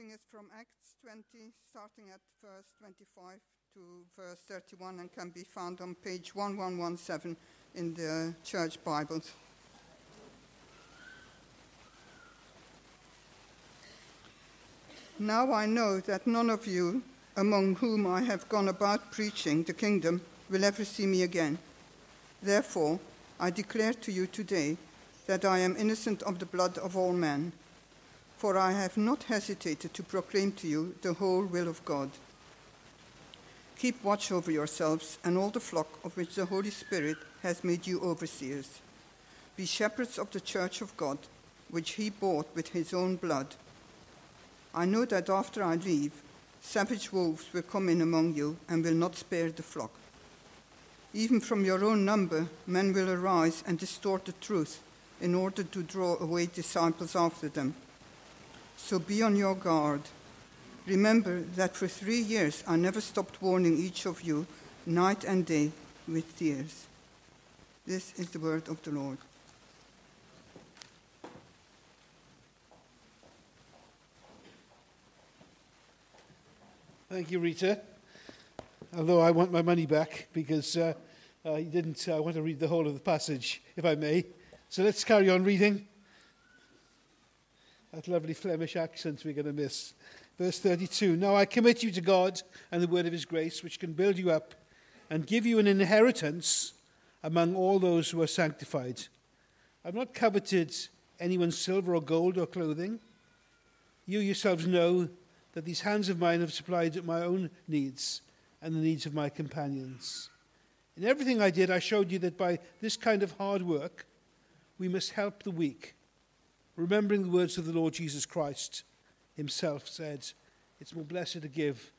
reading is from Acts 20, starting at verse 25 to verse 31, and can be found on page 1117 in the church Bibles. Now I know that none of you, among whom I have gone about preaching the kingdom, will ever see me again. Therefore, I declare to you today that I am innocent of the blood of all men for I have not hesitated to proclaim to you the whole will of God. Keep watch over yourselves and all the flock of which the Holy Spirit has made you overseers. Be shepherds of the church of God, which he bought with his own blood. I know that after I leave, savage wolves will come in among you and will not spare the flock. Even from your own number, men will arise and distort the truth in order to draw away disciples after them. So be on your guard. Remember that for three years I never stopped warning each of you night and day with tears. This is the word of the Lord. Thank you, Rita. Although I want my money back because uh, you didn't uh, want to read the whole of the passage, if I may. So let's carry on reading. That lovely Flemish accent we're going to miss. Verse 32 Now I commit you to God and the word of his grace, which can build you up and give you an inheritance among all those who are sanctified. I've not coveted anyone's silver or gold or clothing. You yourselves know that these hands of mine have supplied my own needs and the needs of my companions. In everything I did, I showed you that by this kind of hard work, we must help the weak remembering the words of the Lord Jesus Christ himself said, It's more blessed to give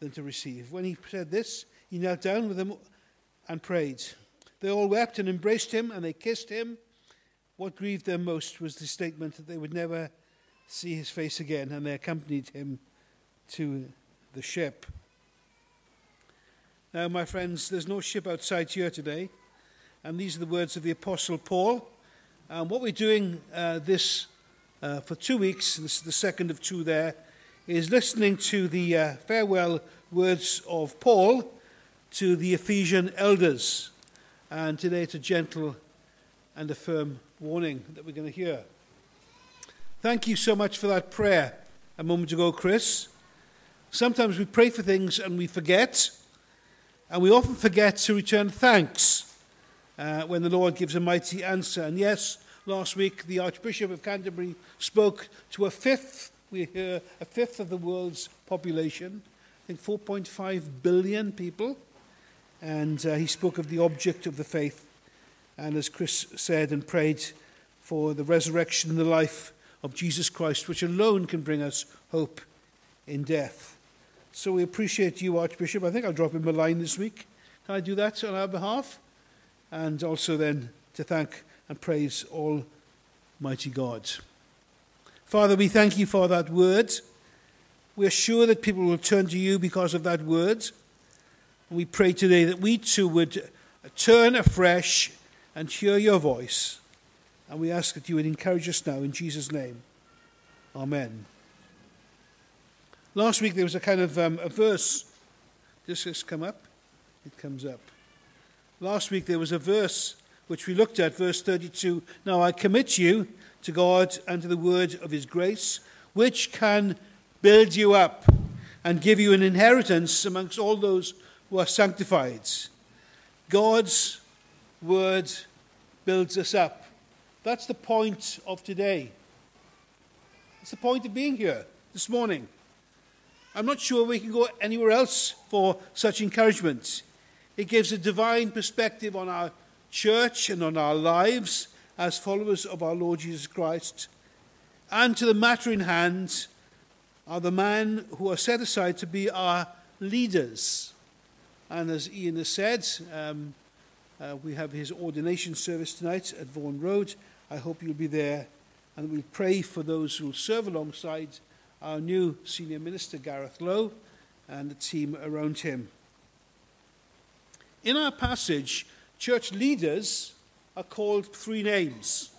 than to receive. When he said this, he knelt down with them and prayed. They all wept and embraced him and they kissed him. What grieved them most was the statement that they would never see his face again, and they accompanied him to the ship. Now, my friends, there's no ship outside here today, and these are the words of the Apostle Paul. And what we're doing uh, this uh, for two weeks, this is the second of two there, is listening to the uh, farewell words of Paul to the Ephesian elders. And today it's a gentle and a firm warning that we're going to hear. Thank you so much for that prayer a moment ago, Chris. Sometimes we pray for things and we forget, and we often forget to return thanks uh, when the Lord gives a mighty answer. And yes, last week the Archbishop of Canterbury spoke to a fifth, we hear, a fifth of the world's population, I think 4.5 billion people. And uh, he spoke of the object of the faith. And as Chris said and prayed for the resurrection and the life of Jesus Christ, which alone can bring us hope in death. So we appreciate you, Archbishop. I think I'll drop him a line this week. Can I do that on our behalf? and also then to thank and praise Almighty God. Father, we thank you for that word. We're sure that people will turn to you because of that word. We pray today that we too would turn afresh and hear your voice. And we ask that you would encourage us now in Jesus' name. Amen. Last week there was a kind of um, a verse. This come up? It comes up. Last week there was a verse which we looked at, verse 32. Now I commit you to God and to the word of his grace, which can build you up and give you an inheritance amongst all those who are sanctified. God's word builds us up. That's the point of today. It's the point of being here this morning. I'm not sure we can go anywhere else for such encouragement. It gives a divine perspective on our church and on our lives as followers of our Lord Jesus Christ. And to the matter in hand are the men who are set aside to be our leaders. And as Ian has said, um, uh, we have his ordination service tonight at Vaughan Road. I hope you'll be there. And we'll pray for those who will serve alongside our new senior minister, Gareth Lowe, and the team around him. In our passage, church leaders are called three names.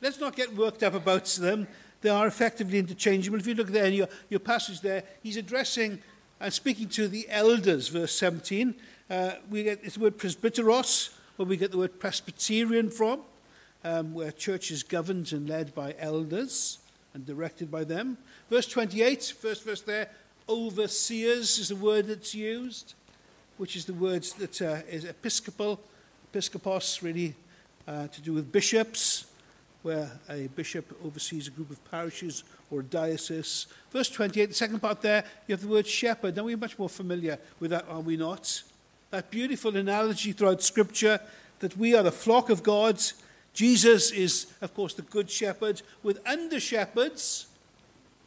Let's not get worked up about them. They are effectively interchangeable. If you look there in your, your passage there, he's addressing and speaking to the elders, verse 17. Uh, we get this word presbyteros, where we get the word Presbyterian from, um, where church is governed and led by elders and directed by them. Verse 28, first verse there, overseers is the word that's used, which is the word that uh, is episcopal, episcopos, really uh, to do with bishops, where a bishop oversees a group of parishes or a diocese. Verse 28, the second part there, you have the word shepherd. Now we're much more familiar with that, are we not? That beautiful analogy throughout Scripture that we are the flock of God. Jesus is, of course, the good shepherd with under shepherds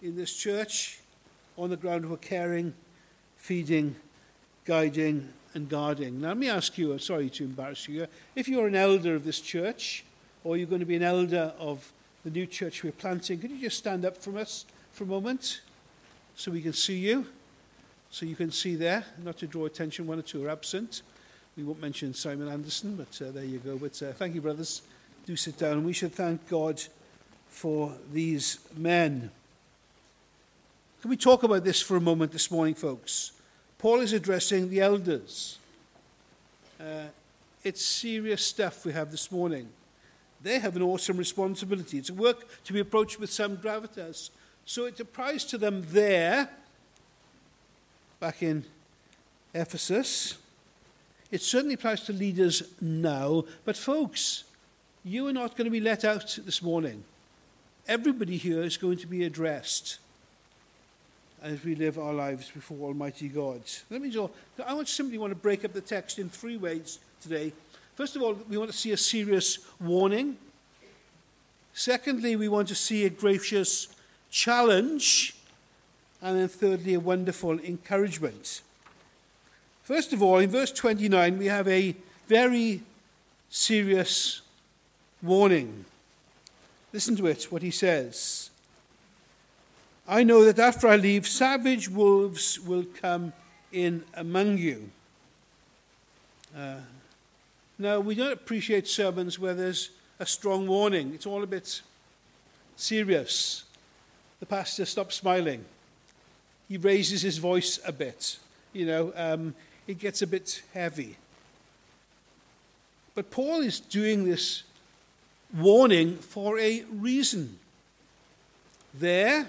in this church on the ground who are caring, feeding, guiding, and guarding. Now, let me ask you, sorry to embarrass you, if you're an elder of this church, or you're going to be an elder of the new church we're planting, could you just stand up from us for a moment so we can see you? So you can see there, not to draw attention, one or two are absent. We won't mention Simon Anderson, but uh, there you go. But uh, thank you, brothers. Do sit down. We should thank God for these men. Can we talk about this for a moment this morning, folks? Paul is addressing the elders. Uh, it's serious stuff we have this morning. They have an awesome responsibility. It's a work to be approached with some gravitas. So it applies to them there, back in Ephesus. It certainly applies to leaders now. But, folks, you are not going to be let out this morning. Everybody here is going to be addressed as we live our lives before Almighty God. Let me go. I simply want to break up the text in three ways today. First of all, we want to see a serious warning. Secondly, we want to see a gracious challenge. And then thirdly, a wonderful encouragement. First of all, in verse 29, we have a very serious warning. Listen to it, what he says. I know that after I leave, savage wolves will come in among you. Uh, now, we don't appreciate sermons where there's a strong warning. It's all a bit serious. The pastor stops smiling. He raises his voice a bit. You know, um, it gets a bit heavy. But Paul is doing this warning for a reason. There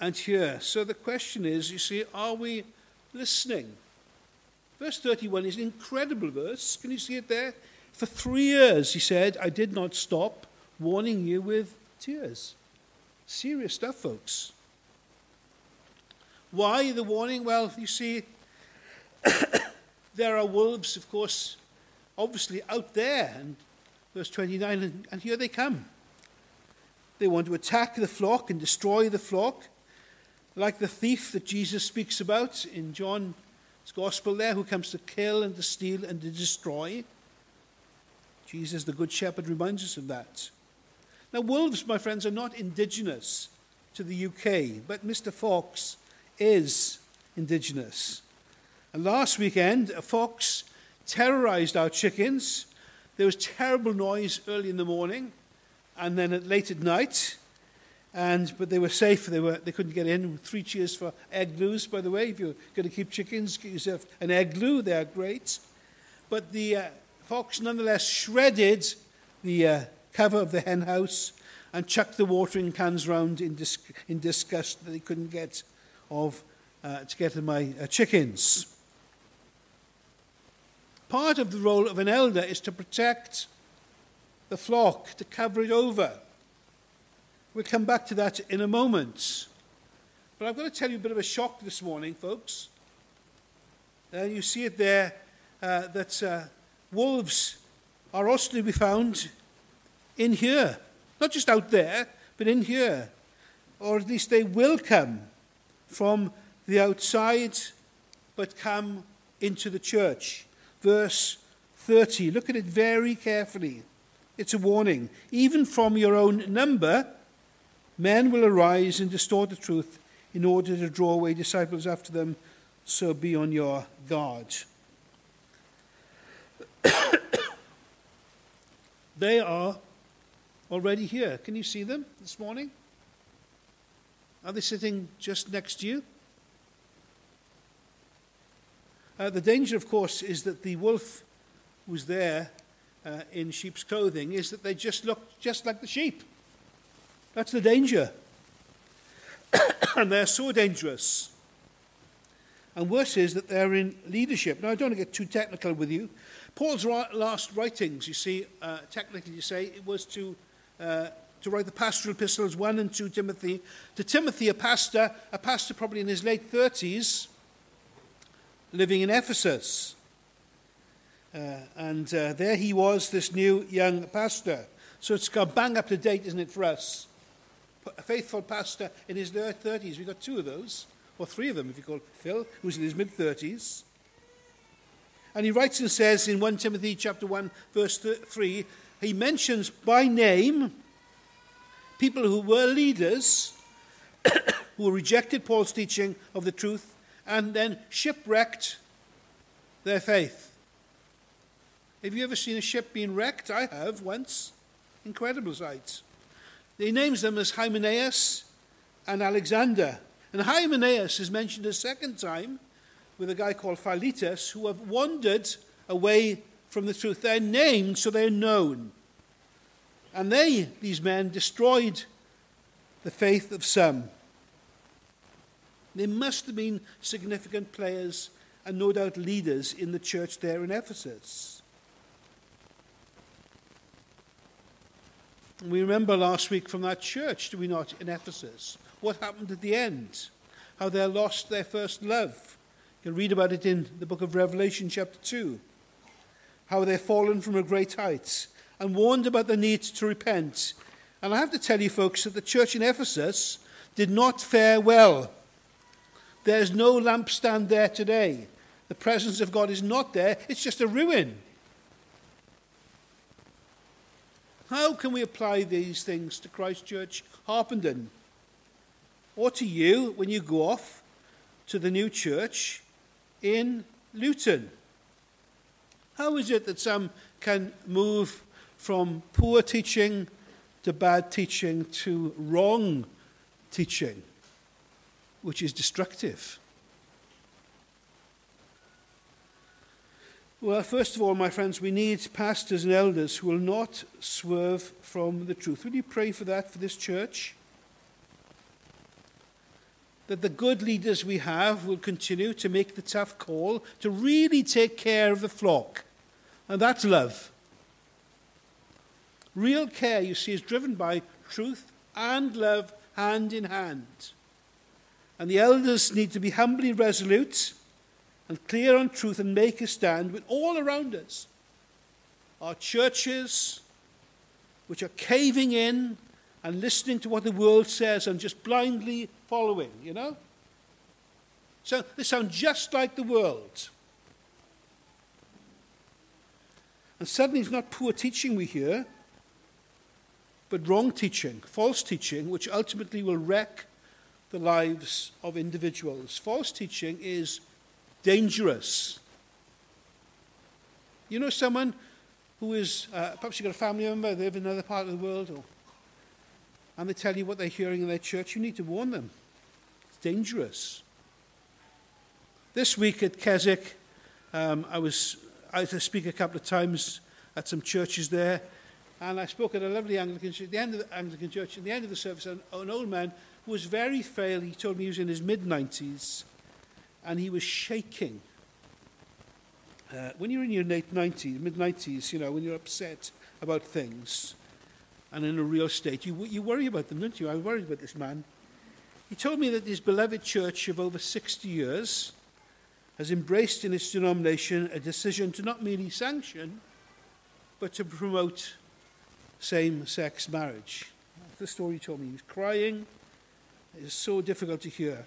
and here. So the question is you see, are we listening? Verse 31 is an incredible verse. Can you see it there? For three years, he said, I did not stop warning you with tears. Serious stuff, folks. Why the warning? Well, you see, there are wolves, of course, obviously out there. And verse 29, and, and here they come. They want to attack the flock and destroy the flock, like the thief that Jesus speaks about in John's gospel there who comes to kill and to steal and to destroy. Jesus, the Good Shepherd, reminds us of that. Now, wolves, my friends, are not indigenous to the UK, but Mr. Fox is indigenous. And last weekend, a fox terrorized our chickens. There was terrible noise early in the morning, and then at late at night, and, but they were safe. They, were, they couldn't get in. Three cheers for Eglus, by the way. If you're going to keep chickens, get yourself an Eglu. They are great. But the uh, fox nonetheless shredded the uh, cover of the hen house and chucked the watering cans round in, dis- in disgust that they couldn't get of uh, to get to my uh, chickens. Part of the role of an elder is to protect the flock, to cover it over. We'll come back to that in a moment. But I've got to tell you a bit of a shock this morning, folks. Uh, you see it there uh, that uh, wolves are also to be found in here. Not just out there, but in here. Or at least they will come from the outside, but come into the church. Verse 30. Look at it very carefully. It's a warning. Even from your own number, Men will arise and distort the truth in order to draw away disciples after them, so be on your guard. they are already here. Can you see them this morning? Are they sitting just next to you? Uh, the danger, of course, is that the wolf was there uh, in sheep's clothing is that they just look just like the sheep. That's the danger. and they're so dangerous. And worse is that they're in leadership. Now, I don't want to get too technical with you. Paul's last writings, you see, uh, technically you say, it was to, uh, to write the pastoral epistles 1 and 2 Timothy. To Timothy, a pastor, a pastor probably in his late 30s, living in Ephesus. Uh, and uh, there he was, this new young pastor. So it's got bang up to date, isn't it, for us? A faithful pastor in his late 30s. We've got two of those, or three of them, if you call Phil, who's in his mid 30s. And he writes and says in 1 Timothy chapter 1, verse 3, he mentions by name people who were leaders who rejected Paul's teaching of the truth and then shipwrecked their faith. Have you ever seen a ship being wrecked? I have once. Incredible sight. He names them as Hymenaeus and Alexander. And Hymenaeus is mentioned a second time with a guy called Philetus who have wandered away from the truth. They're named so they're known. And they, these men, destroyed the faith of some. They must have been significant players and no doubt leaders in the church there in Ephesus. we remember last week from that church, do we not, in Ephesus, what happened at the end, how they lost their first love. You can read about it in the book of Revelation, chapter 2, how they've fallen from a great height and warned about the need to repent. And I have to tell you, folks, that the church in Ephesus did not fare well. There's no lampstand there today. The presence of God is not there, it's just a ruin. How can we apply these things to Christchurch Harpenden? Or to you when you go off to the new church in Luton? How is it that some can move from poor teaching to bad teaching to wrong teaching, which is destructive? Well, first of all, my friends, we need pastors and elders who will not swerve from the truth. Would you pray for that for this church? That the good leaders we have will continue to make the tough call to really take care of the flock. And that's love. Real care, you see, is driven by truth and love hand in hand. And the elders need to be humbly resolute and clear on truth and make a stand with all around us. Our churches, which are caving in and listening to what the world says and just blindly following, you know? So they sound just like the world. And suddenly it's not poor teaching we hear, but wrong teaching, false teaching, which ultimately will wreck the lives of individuals. False teaching is dangerous. You know someone who is, uh, perhaps you've got a family member, they live in another part of the world, or, and they tell you what they're hearing in their church, you need to warn them. It's dangerous. This week at Keswick, um, I was I to speak a couple of times at some churches there, and I spoke at a lovely Anglican church, the end of the Anglican church, at the end of the service, an, an old man who was very frail, he told me he was in his mid-90s, and he was shaking. Uh, when you're in your late 90s, mid 90s, you know, when you're upset about things and in a real state, you, you worry about them, don't you? I worried about this man. He told me that his beloved church of over 60 years has embraced in its denomination a decision to not merely sanction, but to promote same sex marriage. That's the story he told me. He was crying, is so difficult to hear.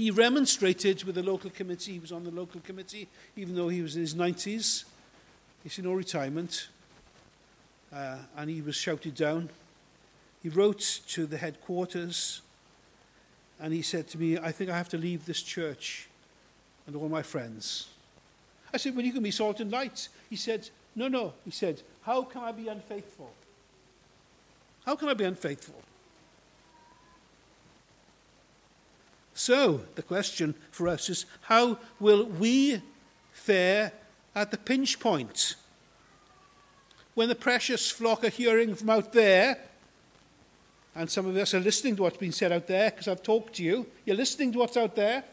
He remonstrated with the local committee. He was on the local committee, even though he was in his 90s. He's in no retirement. Uh, and he was shouted down. He wrote to the headquarters and he said to me, I think I have to leave this church and all my friends. I said, Well, you can be salt and light. He said, No, no. He said, How can I be unfaithful? How can I be unfaithful? So, the question for us is how will we fare at the pinch point? When the precious flock are hearing from out there, and some of us are listening to what's been said out there because I've talked to you, you're listening to what's out there,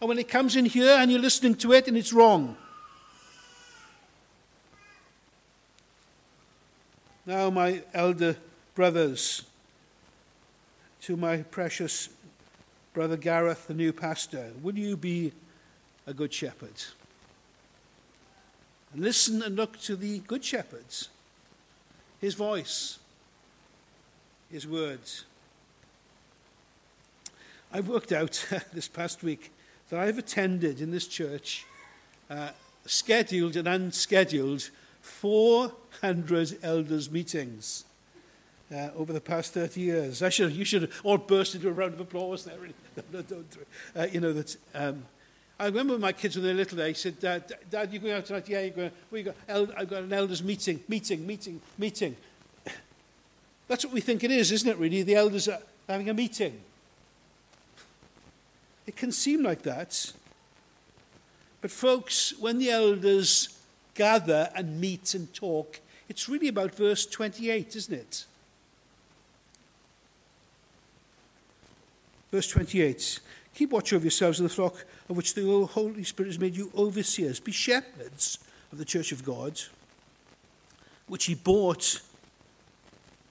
and when it comes in here and you're listening to it and it's wrong. Now, my elder brothers, to my precious brother Gareth, the new pastor, will you be a good shepherd? And Listen and look to the good shepherds, his voice, his words. I've worked out this past week that I've attended in this church, uh, scheduled and unscheduled, 400 elders' meetings uh, over the past 30 years. I should, you should all burst into a round of applause there. uh, you know, that, um, I remember my kids when they were little, they said, Dad, Dad, you going out tonight? Yeah, you're going. Where you go? I've got an elders' meeting, meeting, meeting, meeting. That's what we think it is, isn't it, really? The elders are having a meeting. It can seem like that. But, folks, when the elders gather and meet and talk, it's really about verse 28, isn't it? Verse 28 Keep watch over yourselves and the flock of which the Holy Spirit has made you overseers. Be shepherds of the church of God, which he bought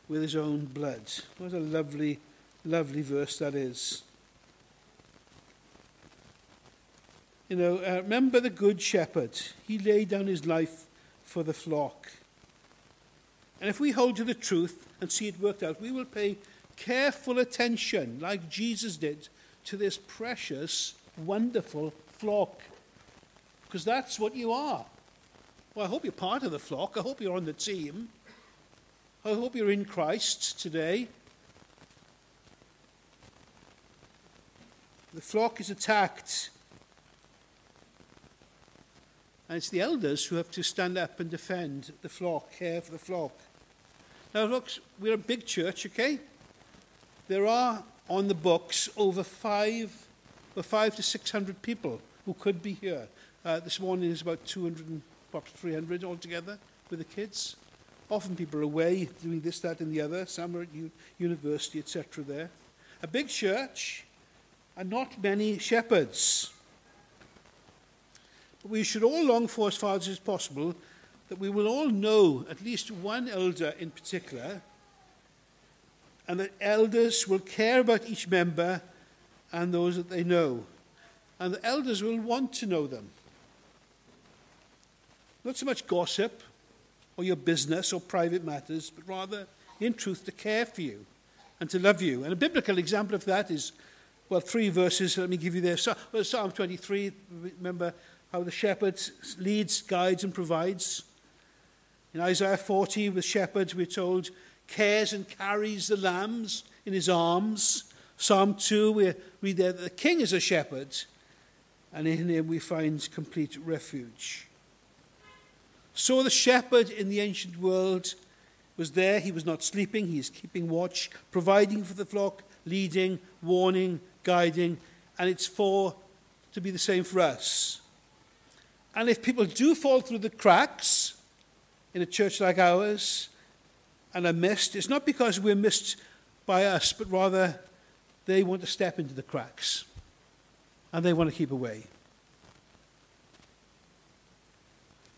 with his own blood. What a lovely, lovely verse that is. You know, uh, remember the good shepherd. He laid down his life for the flock. And if we hold to the truth and see it worked out, we will pay careful attention, like Jesus did, to this precious, wonderful flock. Because that's what you are. Well, I hope you're part of the flock. I hope you're on the team. I hope you're in Christ today. The flock is attacked and it's the elders who have to stand up and defend the flock, care for the flock. Now, look, we're a big church, okay? There are on the books over five, over five to 600 people who could be here. Uh, this morning is about 200 and perhaps 300 altogether with the kids. Often people are away doing this, that, and the other. Some are at university, etc. There. A big church and not many shepherds. But we should all long for, as far as is possible, that we will all know at least one elder in particular, and that elders will care about each member and those that they know. And the elders will want to know them. Not so much gossip or your business or private matters, but rather, in truth, to care for you and to love you. And a biblical example of that is, well, three verses. Let me give you there. Well, Psalm 23, remember, how the shepherd leads, guides, and provides. In Isaiah 40, with shepherds, we're told, cares and carries the lambs in his arms. Psalm 2, we read there that the king is a shepherd, and in him we find complete refuge. So the shepherd in the ancient world was there. He was not sleeping, he is keeping watch, providing for the flock, leading, warning, guiding, and it's for to be the same for us. And if people do fall through the cracks in a church like ours and are missed, it's not because we're missed by us, but rather they want to step into the cracks and they want to keep away.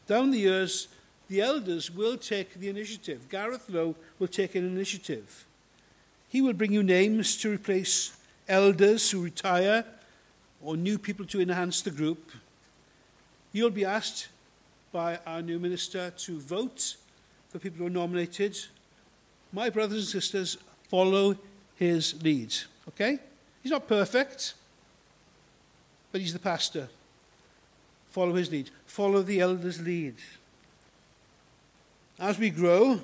Down the years, the elders will take the initiative. Gareth Lowe will take an initiative. He will bring you names to replace elders who retire or new people to enhance the group. You'll be asked by our new minister to vote for people who are nominated. My brothers and sisters, follow his lead. Okay? He's not perfect, but he's the pastor. Follow his lead. Follow the elders' lead. As we grow,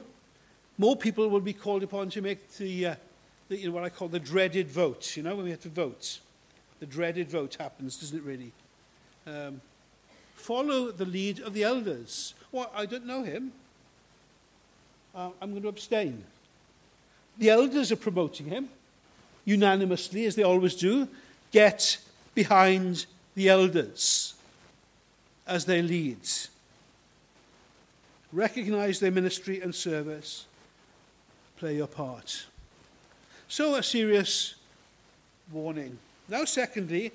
more people will be called upon to make the, uh, the you know, what I call the dreaded vote. You know, when we have to vote, the dreaded vote happens, doesn't it? Really. Um, follow the lead of the elders. Well, I don't know him. Uh, I'm going to abstain. The elders are promoting him unanimously, as they always do. get behind the elders as they lead. Recognize their ministry and service. Play your part. So, a serious warning. Now, secondly,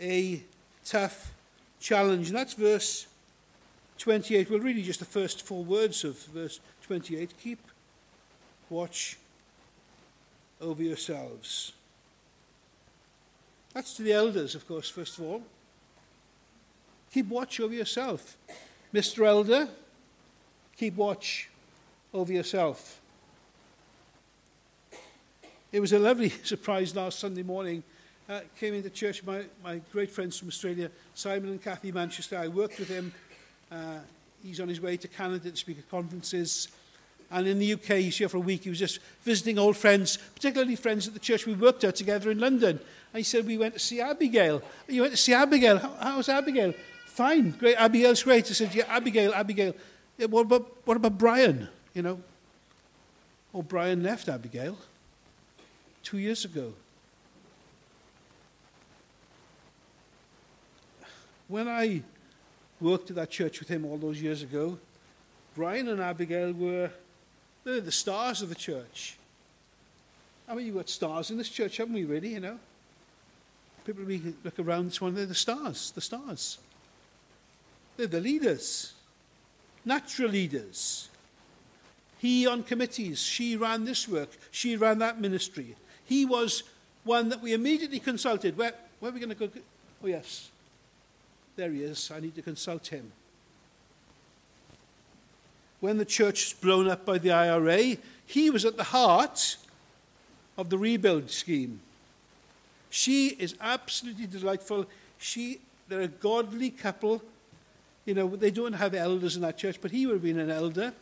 a tough challenge. And that's verse 28. Well, really, just the first four words of verse 28. Keep watch over yourselves. That's to the elders, of course, first of all. Keep watch over yourself. Mr. Elder, keep watch over yourself. It was a lovely surprise last Sunday morning. Uh, came into church, my, my great friends from Australia, Simon and Kathy Manchester. I worked with him. Uh, he's on his way to Canada to speak at conferences. And in the UK, he's here for a week. He was just visiting old friends, particularly friends at the church we worked at together in London. And he said, We went to see Abigail. You went to see Abigail. How, how's Abigail? Fine, great. Abigail's great. I said, Yeah, Abigail, Abigail. Yeah, what, about, what about Brian? You know? Oh, Brian left Abigail two years ago. When I worked at that church with him all those years ago, Brian and Abigail were they're the stars of the church. I mean, you've got stars in this church, haven't we, really, you know? People we look around this one, they're the stars, the stars. They're the leaders, natural leaders. He on committees, she ran this work, she ran that ministry. He was one that we immediately consulted. Where, where are we going to go? Oh, yes. There he is. I need to consult him when the church was blown up by the IRA, he was at the heart of the rebuild scheme. She is absolutely delightful. She, they're a godly couple. You know, they don't have elders in that church, but he would have been an elder.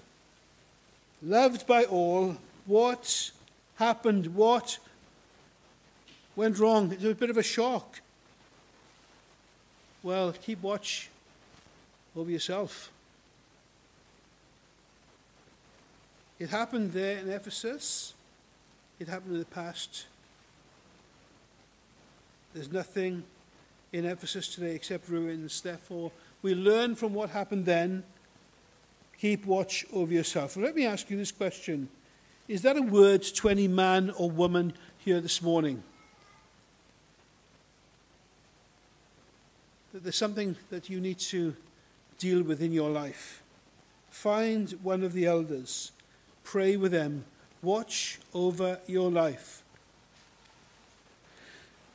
Loved by all. What happened? What went wrong? It was a bit of a shock. Well, keep watch over yourself. It happened there in Ephesus. It happened in the past. There's nothing in Ephesus today except ruins. Therefore, we learn from what happened then. Keep watch over yourself. let me ask you this question Is that a word to any man or woman here this morning? That there's something that you need to deal with in your life. Find one of the elders Pray with them. Watch over your life.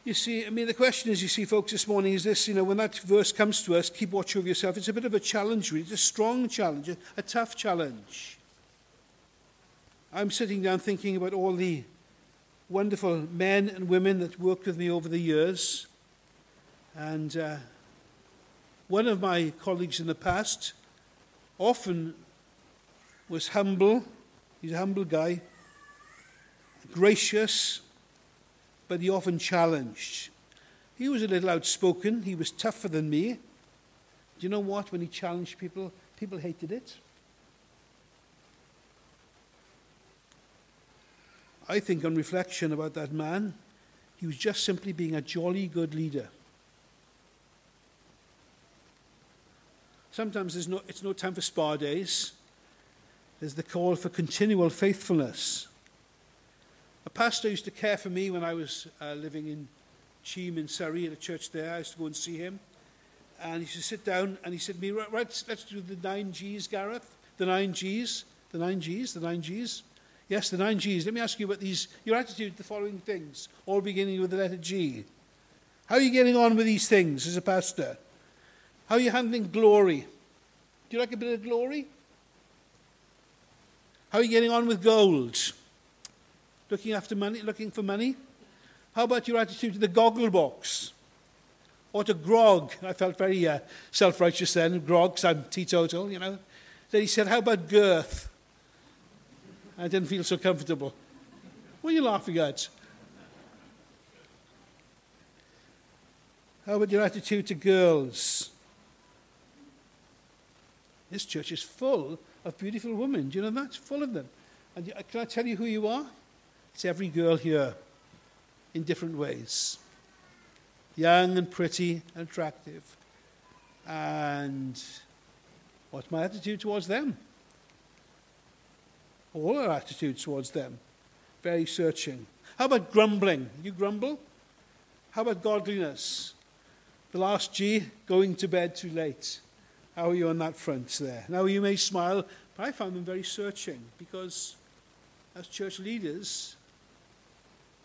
You see, I mean, the question is, you see, folks, this morning is this, you know, when that verse comes to us, keep watch over yourself, it's a bit of a challenge, really. It's a strong challenge, a, a tough challenge. I'm sitting down thinking about all the wonderful men and women that worked with me over the years. And uh, one of my colleagues in the past often was humble He's a humble guy, gracious, but he often challenged. He was a little outspoken. He was tougher than me. Do you know what? When he challenged people, people hated it. I think, on reflection about that man, he was just simply being a jolly good leader. Sometimes no, it's no time for spa days. There's the call for continual faithfulness. A pastor used to care for me when I was uh, living in Cheam in Surrey in a church there. I used to go and see him. And he used to sit down and he said to me, right, right let's do the nine G's, Gareth. The nine G's. The nine G's. The nine G's. Yes, the nine G's. Let me ask you about these, your attitude to the following things, all beginning with the letter G. How are you getting on with these things as a pastor? How are you handling glory? Do you like a bit of glory? How are you getting on with gold? Looking after money, looking for money? How about your attitude to the goggle box? Or to grog? I felt very uh, self righteous then, grog, because I'm teetotal, you know. Then he said, How about girth? I didn't feel so comfortable. What are you laughing at? How about your attitude to girls? This church is full of beautiful women. Do you know that? It's full of them. And can I tell you who you are? It's every girl here in different ways. young and pretty and attractive. And what's my attitude towards them? All our attitudes towards them. Very searching. How about grumbling? You grumble? How about godliness? The last G, going to bed too late. How are you on that front there? Now you may smile, but I found them very searching because as church leaders,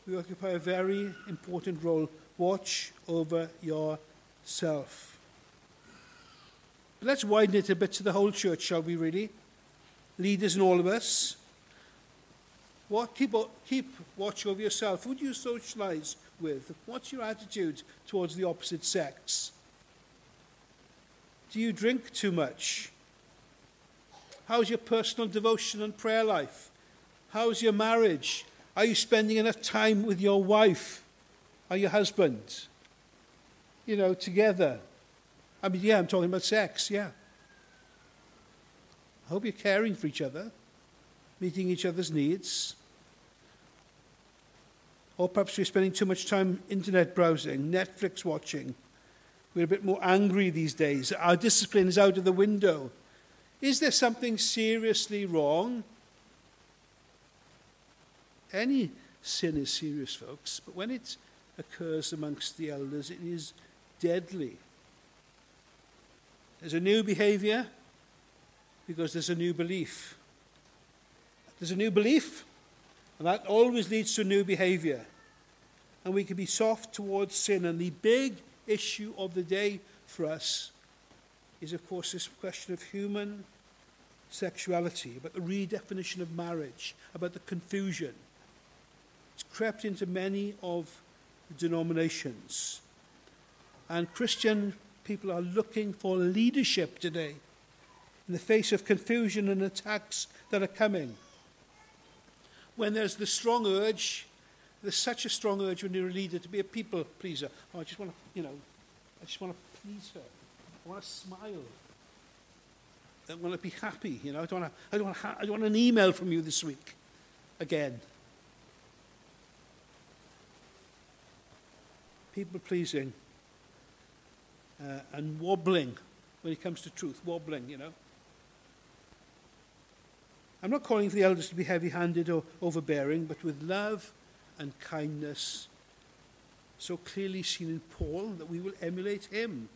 we occupy a very important role. Watch over yourself. But let's widen it a bit to the whole church, shall we, really? Leaders and all of us. What, keep, keep watch over yourself. Who do you socialize with? What's your attitude towards the opposite sex? Do you drink too much? How's your personal devotion and prayer life? How's your marriage? Are you spending enough time with your wife or your husband? You know, together. I mean, yeah, I'm talking about sex, yeah. I hope you're caring for each other, meeting each other's needs. Or perhaps you're spending too much time internet browsing, Netflix watching. We're a bit more angry these days. Our discipline is out of the window. Is there something seriously wrong? Any sin is serious, folks, but when it occurs amongst the elders, it is deadly. There's a new behavior because there's a new belief. There's a new belief, and that always leads to new behavior. And we can be soft towards sin. And the big issue of the day for us is, of course, this question of human sexuality, about the redefinition of marriage, about the confusion. It's crept into many of the denominations. And Christian people are looking for leadership today in the face of confusion and attacks that are coming. When there's the strong urge, there's such a strong urge when you're a leader to be a people pleaser. Oh, I just want to, you know, I just want to please her. I want to smile. I want to be happy, you know. I don't want, to, I don't want, ha- I want an email from you this week again. people pleasing, uh, and wobbling when it comes to truth. Wobbling, you know. I'm not calling for the elders to be heavy handed or overbearing, but with love and kindness, so clearly seen in Paul that we will emulate him.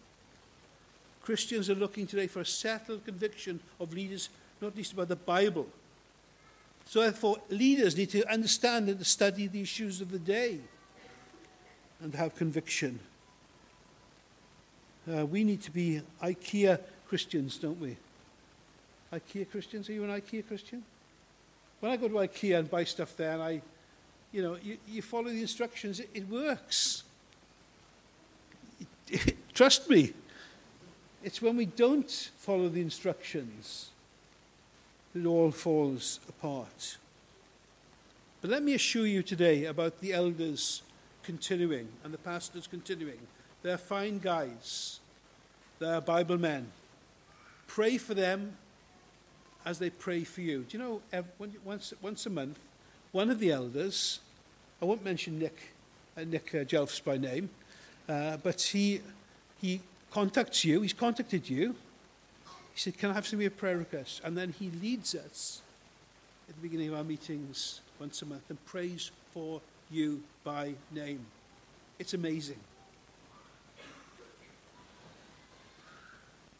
Christians are looking today for a settled conviction of leaders, not least about the Bible. So, therefore, leaders need to understand and study the issues of the day and have conviction. Uh, we need to be IKEA Christians, don't we? IKEA Christians? Are you an IKEA Christian? When I go to IKEA and buy stuff there, and I, you know, you, you follow the instructions, it, it works. Trust me. It's when we don't follow the instructions that it all falls apart. But let me assure you today about the elders continuing and the pastors continuing. They're fine guys, they're Bible men. Pray for them as they pray for you. Do you know, once, once a month, one of the elders, I won't mention Nick, uh, Nick uh, Jelfs by name, uh, but he, he contacts you, he's contacted you. He said, Can I have some of your prayer requests? And then he leads us at the beginning of our meetings once a month and prays for you by name. It's amazing.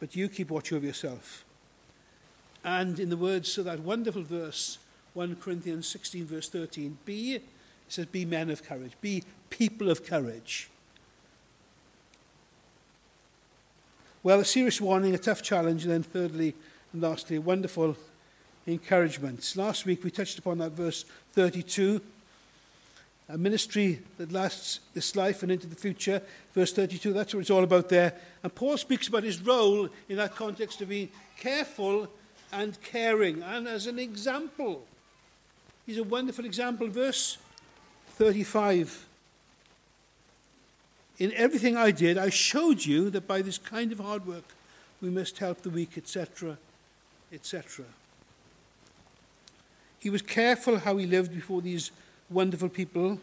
But you keep watch over yourself. And in the words of that wonderful verse, 1 Corinthians 16, verse 13, be, it says, be men of courage, be people of courage. Well, a serious warning, a tough challenge, and then thirdly and lastly, a wonderful encouragement. Last week we touched upon that verse 32 a ministry that lasts this life and into the future. Verse 32, that's what it's all about there. And Paul speaks about his role in that context of being careful and caring. And as an example, he's a wonderful example. Verse 35. In everything I did, I showed you that by this kind of hard work, we must help the weak, etc., etc. He was careful how he lived before these wonderful people.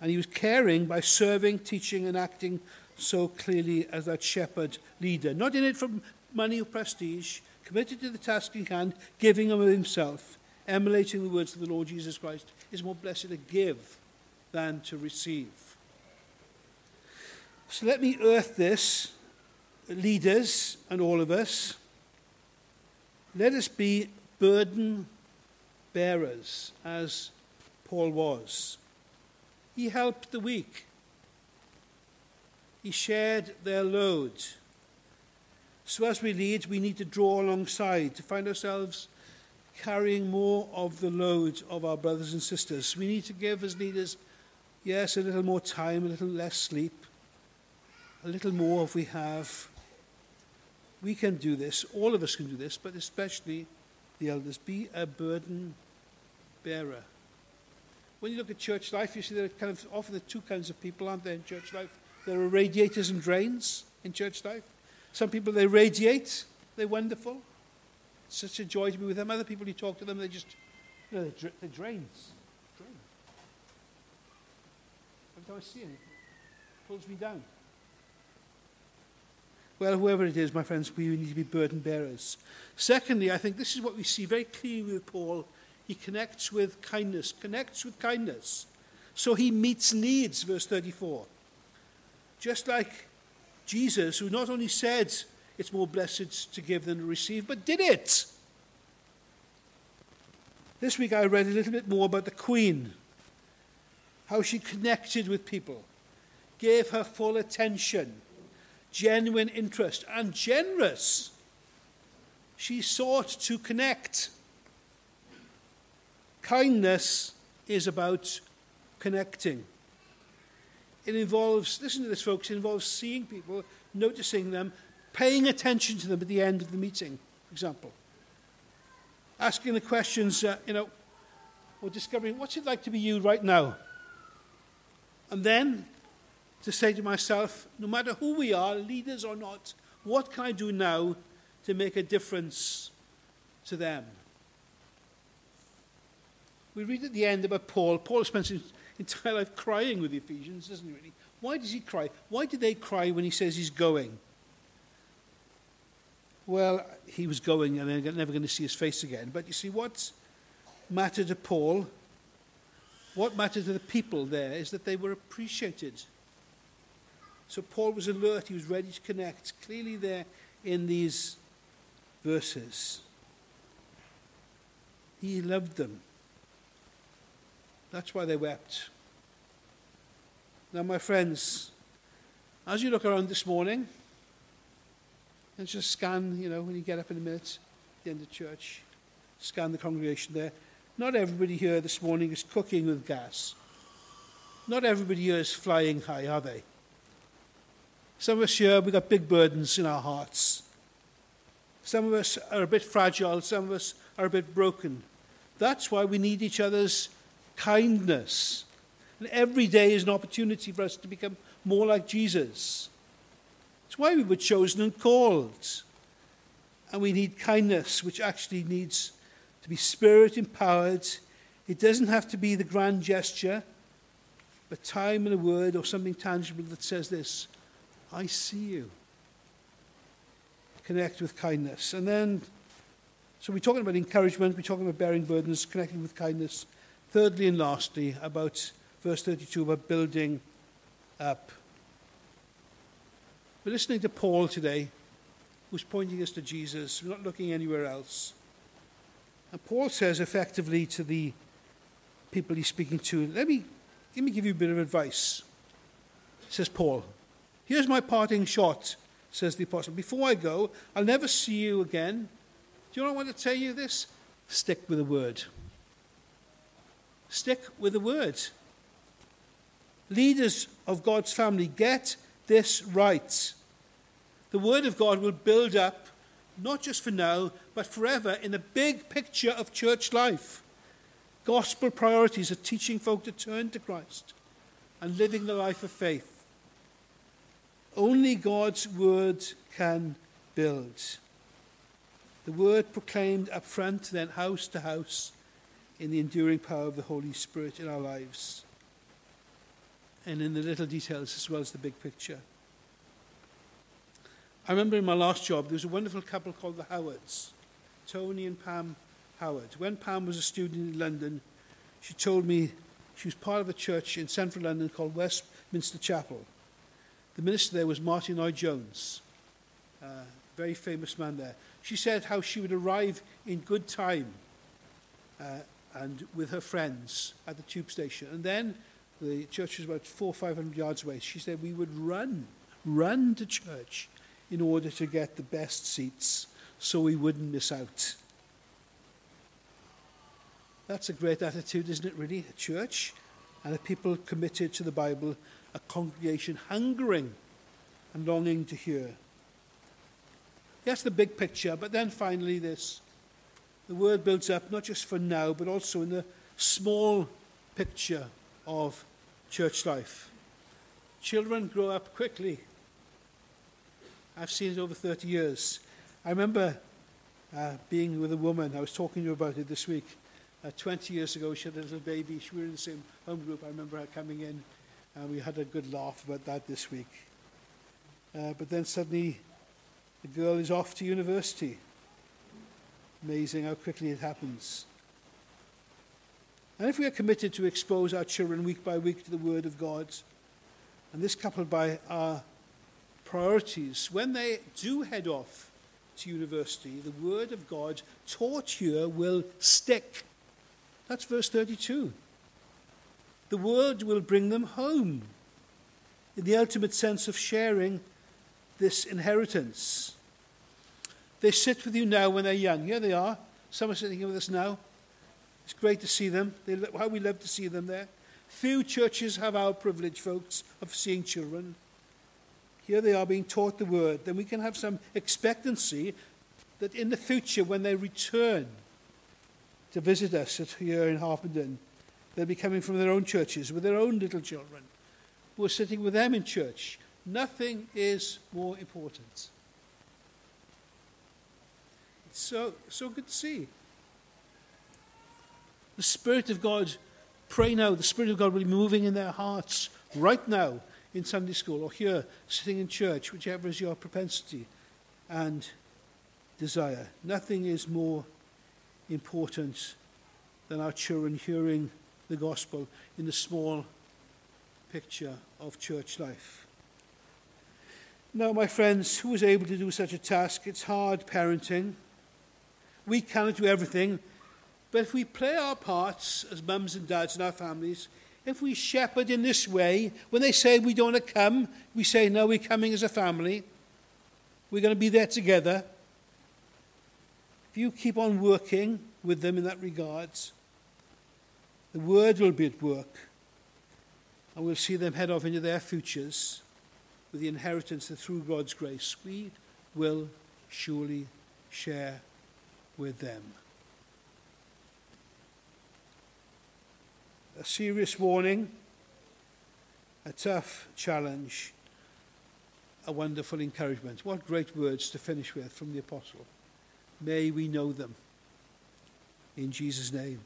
And he was caring by serving, teaching, and acting so clearly as that shepherd leader. Not in it for money or prestige, committed to the task in hand, giving of himself, emulating the words of the Lord Jesus Christ. is more blessed to give than to receive. So let me earth this, leaders and all of us. Let us be burden bearers, as Paul was. He helped the weak, he shared their load. So, as we lead, we need to draw alongside to find ourselves carrying more of the load of our brothers and sisters. We need to give, as leaders, yes, a little more time, a little less sleep, a little more if we have. We can do this, all of us can do this, but especially the elders. Be a burden bearer. When you look at church life, you see there are kind of often the two kinds of people, aren't there, in church life? There are radiators and drains in church life. Some people, they radiate, they're wonderful. Such a joy to be with them. Other people, you talk to them, they just, you know, they're, they're drains. Drain. Every time I see it, it pulls me down. Well, whoever it is, my friends, we need to be burden bearers. Secondly, I think this is what we see very clearly with Paul. He connects with kindness, connects with kindness. So he meets needs, verse 34. Just like Jesus, who not only said it's more blessed to give than to receive, but did it. This week I read a little bit more about the Queen, how she connected with people, gave her full attention genuine interest, and generous. She sought to connect. Kindness is about connecting. It involves, listen to this, folks, it involves seeing people, noticing them, paying attention to them at the end of the meeting, for example. Asking the questions, uh, you know, or discovering what's it like to be you right now? And then to say to myself, no matter who we are, leaders or not, what can I do now to make a difference to them? We read at the end about Paul. Paul spends his entire life crying with the Ephesians, doesn't he really? Why does he cry? Why do they cry when he says he's going? Well, he was going and they're never going to see his face again. But you see, what mattered to Paul, what mattered to the people there, is that they were appreciated. So Paul was alert, he was ready to connect, clearly there in these verses. He loved them. That's why they wept. Now, my friends, as you look around this morning, and just scan, you know, when you get up in a minute, the end of church, scan the congregation there. Not everybody here this morning is cooking with gas. Not everybody here is flying high, are they? Some of us here, we've got big burdens in our hearts. Some of us are a bit fragile, some of us are a bit broken. That's why we need each other's kindness. And every day is an opportunity for us to become more like Jesus. It's why we were chosen and called. And we need kindness, which actually needs to be spirit empowered. It doesn't have to be the grand gesture, but time and a word or something tangible that says this I see you. Connect with kindness. And then, so we're talking about encouragement, we're talking about bearing burdens, connecting with kindness. Thirdly and lastly, about verse 32, about building up. We're listening to Paul today, who's pointing us to Jesus. We're not looking anywhere else. And Paul says effectively to the people he's speaking to, let me, let me give you a bit of advice, says Paul. Here's my parting shot, says the apostle. Before I go, I'll never see you again. Do you know I want to tell you this? Stick with the word. Stick with the word. Leaders of God's family, get this right. The word of God will build up, not just for now, but forever in the big picture of church life. Gospel priorities are teaching folk to turn to Christ and living the life of faith. Only God's word can build. The word proclaimed up front, then house to house, in the enduring power of the Holy Spirit in our lives. and in the little details as well as the big picture. I remember in my last job, there was a wonderful couple called the Howards, Tony and Pam Howard. When Pam was a student in London, she told me she was part of a church in central London called Westminster Chapel. The minister there was Martyn Lloyd-Jones, a very famous man there. She said how she would arrive in good time uh, and with her friends at the tube station. And then the church was about four or five hundred yards away. She said we would run, run to church in order to get the best seats so we wouldn't miss out. That's a great attitude, isn't it, really? A church and a people committed to the Bible, a congregation hungering and longing to hear. Yes, the big picture, but then finally this. The word builds up not just for now, but also in the small picture of church life. Children grow up quickly. I've seen it over 30 years. I remember uh, being with a woman, I was talking to her about it this week. Uh, 20 years ago, she had a little baby. We were in the same home group. I remember her coming in, and we had a good laugh about that this week. Uh, but then suddenly, the girl is off to university. Amazing how quickly it happens. And if we are committed to expose our children week by week to the Word of God, and this coupled by our priorities, when they do head off to university, the Word of God taught here will stick. That's verse 32. The Word will bring them home in the ultimate sense of sharing this inheritance. They sit with you now when they're young. Here they are. Some are sitting here with us now. It's great to see them. They, how we love to see them there. Few churches have our privilege, folks, of seeing children. Here they are being taught the word. Then we can have some expectancy that in the future, when they return to visit us here in Harpenden, they'll be coming from their own churches with their own little children who are sitting with them in church. Nothing is more important. It's so, so good to see. The Spirit of God, pray now, the Spirit of God will be moving in their hearts right now in Sunday school or here, sitting in church, whichever is your propensity and desire. Nothing is more important than our children hearing the gospel in the small picture of church life. Now, my friends, who is able to do such a task? It's hard parenting. We cannot do everything. But if we play our parts as mums and dads in our families, if we shepherd in this way, when they say we don't want to come, we say, no, we're coming as a family. We're going to be there together. If you keep on working with them in that regard, the word will be at work. And we'll see them head off into their futures with the inheritance that through God's grace we will surely share with them. A serious warning, a tough challenge, a wonderful encouragement. What great words to finish with from the Apostle. May we know them. In Jesus' name.